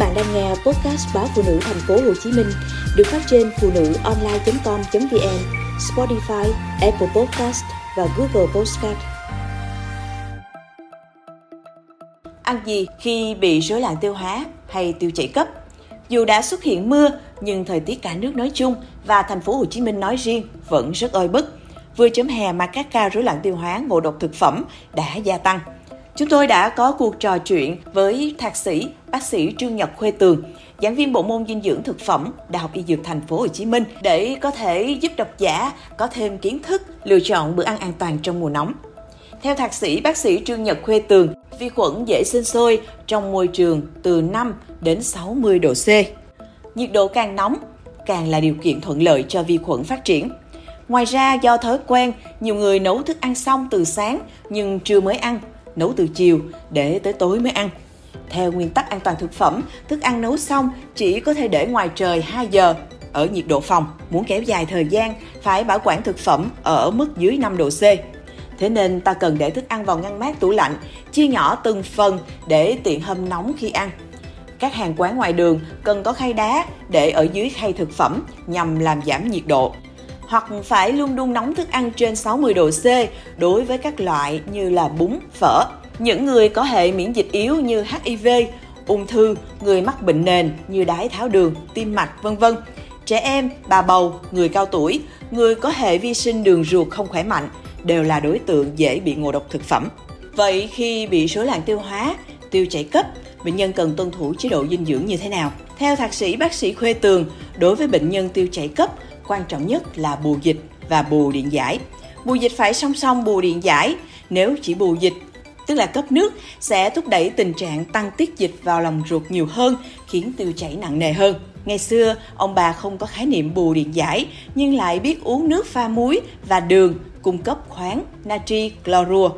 bạn đang nghe podcast báo phụ nữ thành phố Hồ Chí Minh được phát trên phụ nữ online.com.vn, Spotify, Apple Podcast và Google Podcast. Ăn gì khi bị rối loạn tiêu hóa hay tiêu chảy cấp? Dù đã xuất hiện mưa, nhưng thời tiết cả nước nói chung và thành phố Hồ Chí Minh nói riêng vẫn rất oi bức. Vừa chấm hè mà các ca rối loạn tiêu hóa, ngộ độc thực phẩm đã gia tăng. Chúng tôi đã có cuộc trò chuyện với thạc sĩ bác sĩ Trương Nhật Khuê Tường, giảng viên bộ môn dinh dưỡng thực phẩm Đại học Y Dược Thành phố Hồ Chí Minh để có thể giúp độc giả có thêm kiến thức lựa chọn bữa ăn an toàn trong mùa nóng. Theo thạc sĩ bác sĩ Trương Nhật Khuê Tường, vi khuẩn dễ sinh sôi trong môi trường từ 5 đến 60 độ C. Nhiệt độ càng nóng, càng là điều kiện thuận lợi cho vi khuẩn phát triển. Ngoài ra do thói quen, nhiều người nấu thức ăn xong từ sáng nhưng chưa mới ăn nấu từ chiều để tới tối mới ăn. Theo nguyên tắc an toàn thực phẩm, thức ăn nấu xong chỉ có thể để ngoài trời 2 giờ ở nhiệt độ phòng. Muốn kéo dài thời gian, phải bảo quản thực phẩm ở mức dưới 5 độ C. Thế nên ta cần để thức ăn vào ngăn mát tủ lạnh, chia nhỏ từng phần để tiện hâm nóng khi ăn. Các hàng quán ngoài đường cần có khay đá để ở dưới khay thực phẩm nhằm làm giảm nhiệt độ hoặc phải luôn đun nóng thức ăn trên 60 độ C đối với các loại như là bún, phở. Những người có hệ miễn dịch yếu như HIV, ung thư, người mắc bệnh nền như đái tháo đường, tim mạch, vân vân. Trẻ em, bà bầu, người cao tuổi, người có hệ vi sinh đường ruột không khỏe mạnh đều là đối tượng dễ bị ngộ độc thực phẩm. Vậy khi bị rối loạn tiêu hóa, tiêu chảy cấp, bệnh nhân cần tuân thủ chế độ dinh dưỡng như thế nào? Theo thạc sĩ bác sĩ Khuê Tường, đối với bệnh nhân tiêu chảy cấp, quan trọng nhất là bù dịch và bù điện giải. Bù dịch phải song song bù điện giải, nếu chỉ bù dịch tức là cấp nước sẽ thúc đẩy tình trạng tăng tiết dịch vào lòng ruột nhiều hơn, khiến tiêu chảy nặng nề hơn. Ngày xưa, ông bà không có khái niệm bù điện giải, nhưng lại biết uống nước pha muối và đường cung cấp khoáng natri clorua.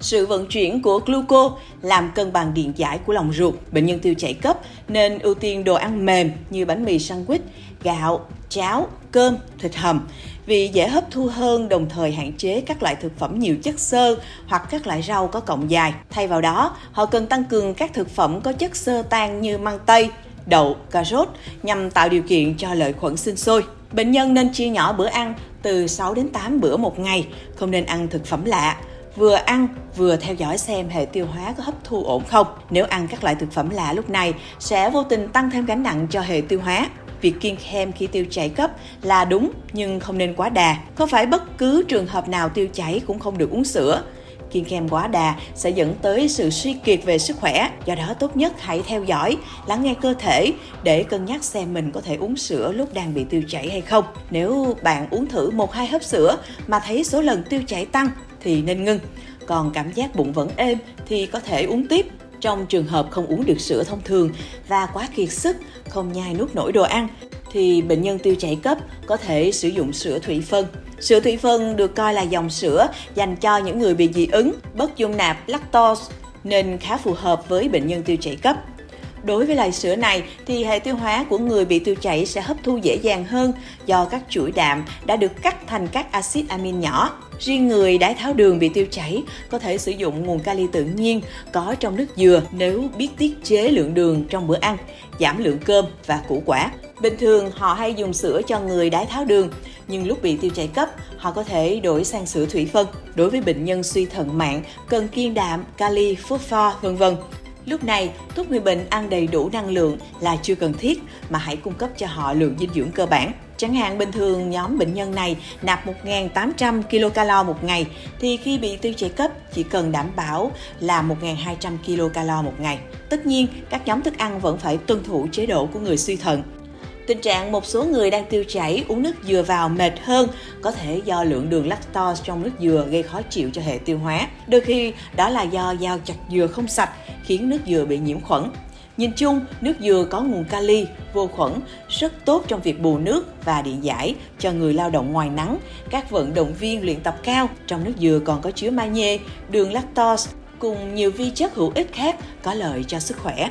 Sự vận chuyển của gluco làm cân bằng điện giải của lòng ruột. Bệnh nhân tiêu chảy cấp nên ưu tiên đồ ăn mềm như bánh mì sandwich, gạo, cháo, cơm, thịt hầm vì dễ hấp thu hơn đồng thời hạn chế các loại thực phẩm nhiều chất xơ hoặc các loại rau có cọng dài. Thay vào đó, họ cần tăng cường các thực phẩm có chất xơ tan như măng tây, đậu, cà rốt nhằm tạo điều kiện cho lợi khuẩn sinh sôi. Bệnh nhân nên chia nhỏ bữa ăn từ 6 đến 8 bữa một ngày, không nên ăn thực phẩm lạ vừa ăn vừa theo dõi xem hệ tiêu hóa có hấp thu ổn không. Nếu ăn các loại thực phẩm lạ lúc này sẽ vô tình tăng thêm gánh nặng cho hệ tiêu hóa. Việc kiêng khem khi tiêu chảy cấp là đúng nhưng không nên quá đà. Không phải bất cứ trường hợp nào tiêu chảy cũng không được uống sữa kiêng khem quá đà sẽ dẫn tới sự suy kiệt về sức khỏe. Do đó tốt nhất hãy theo dõi, lắng nghe cơ thể để cân nhắc xem mình có thể uống sữa lúc đang bị tiêu chảy hay không. Nếu bạn uống thử một hai hớp sữa mà thấy số lần tiêu chảy tăng thì nên ngưng. Còn cảm giác bụng vẫn êm thì có thể uống tiếp. Trong trường hợp không uống được sữa thông thường và quá kiệt sức, không nhai nuốt nổi đồ ăn, thì bệnh nhân tiêu chảy cấp có thể sử dụng sữa thủy phân. Sữa thủy phân được coi là dòng sữa dành cho những người bị dị ứng, bất dung nạp lactose nên khá phù hợp với bệnh nhân tiêu chảy cấp. Đối với loại sữa này thì hệ tiêu hóa của người bị tiêu chảy sẽ hấp thu dễ dàng hơn do các chuỗi đạm đã được cắt thành các axit amin nhỏ. Riêng người đái tháo đường bị tiêu chảy có thể sử dụng nguồn kali tự nhiên có trong nước dừa nếu biết tiết chế lượng đường trong bữa ăn, giảm lượng cơm và củ quả. Bình thường họ hay dùng sữa cho người đái tháo đường, nhưng lúc bị tiêu chảy cấp, họ có thể đổi sang sữa thủy phân. Đối với bệnh nhân suy thận mạng, cần kiêng đạm, kali, phosphor, vân vân. Lúc này, thuốc người bệnh ăn đầy đủ năng lượng là chưa cần thiết mà hãy cung cấp cho họ lượng dinh dưỡng cơ bản. Chẳng hạn bình thường nhóm bệnh nhân này nạp 1.800 kcal một ngày thì khi bị tiêu chảy cấp chỉ cần đảm bảo là 1.200 kcal một ngày. Tất nhiên, các nhóm thức ăn vẫn phải tuân thủ chế độ của người suy thận. Tình trạng một số người đang tiêu chảy uống nước dừa vào mệt hơn có thể do lượng đường lactose trong nước dừa gây khó chịu cho hệ tiêu hóa. Đôi khi đó là do dao chặt dừa không sạch khiến nước dừa bị nhiễm khuẩn. Nhìn chung, nước dừa có nguồn kali, vô khuẩn, rất tốt trong việc bù nước và điện giải cho người lao động ngoài nắng, các vận động viên luyện tập cao. Trong nước dừa còn có chứa magie, đường lactose cùng nhiều vi chất hữu ích khác có lợi cho sức khỏe.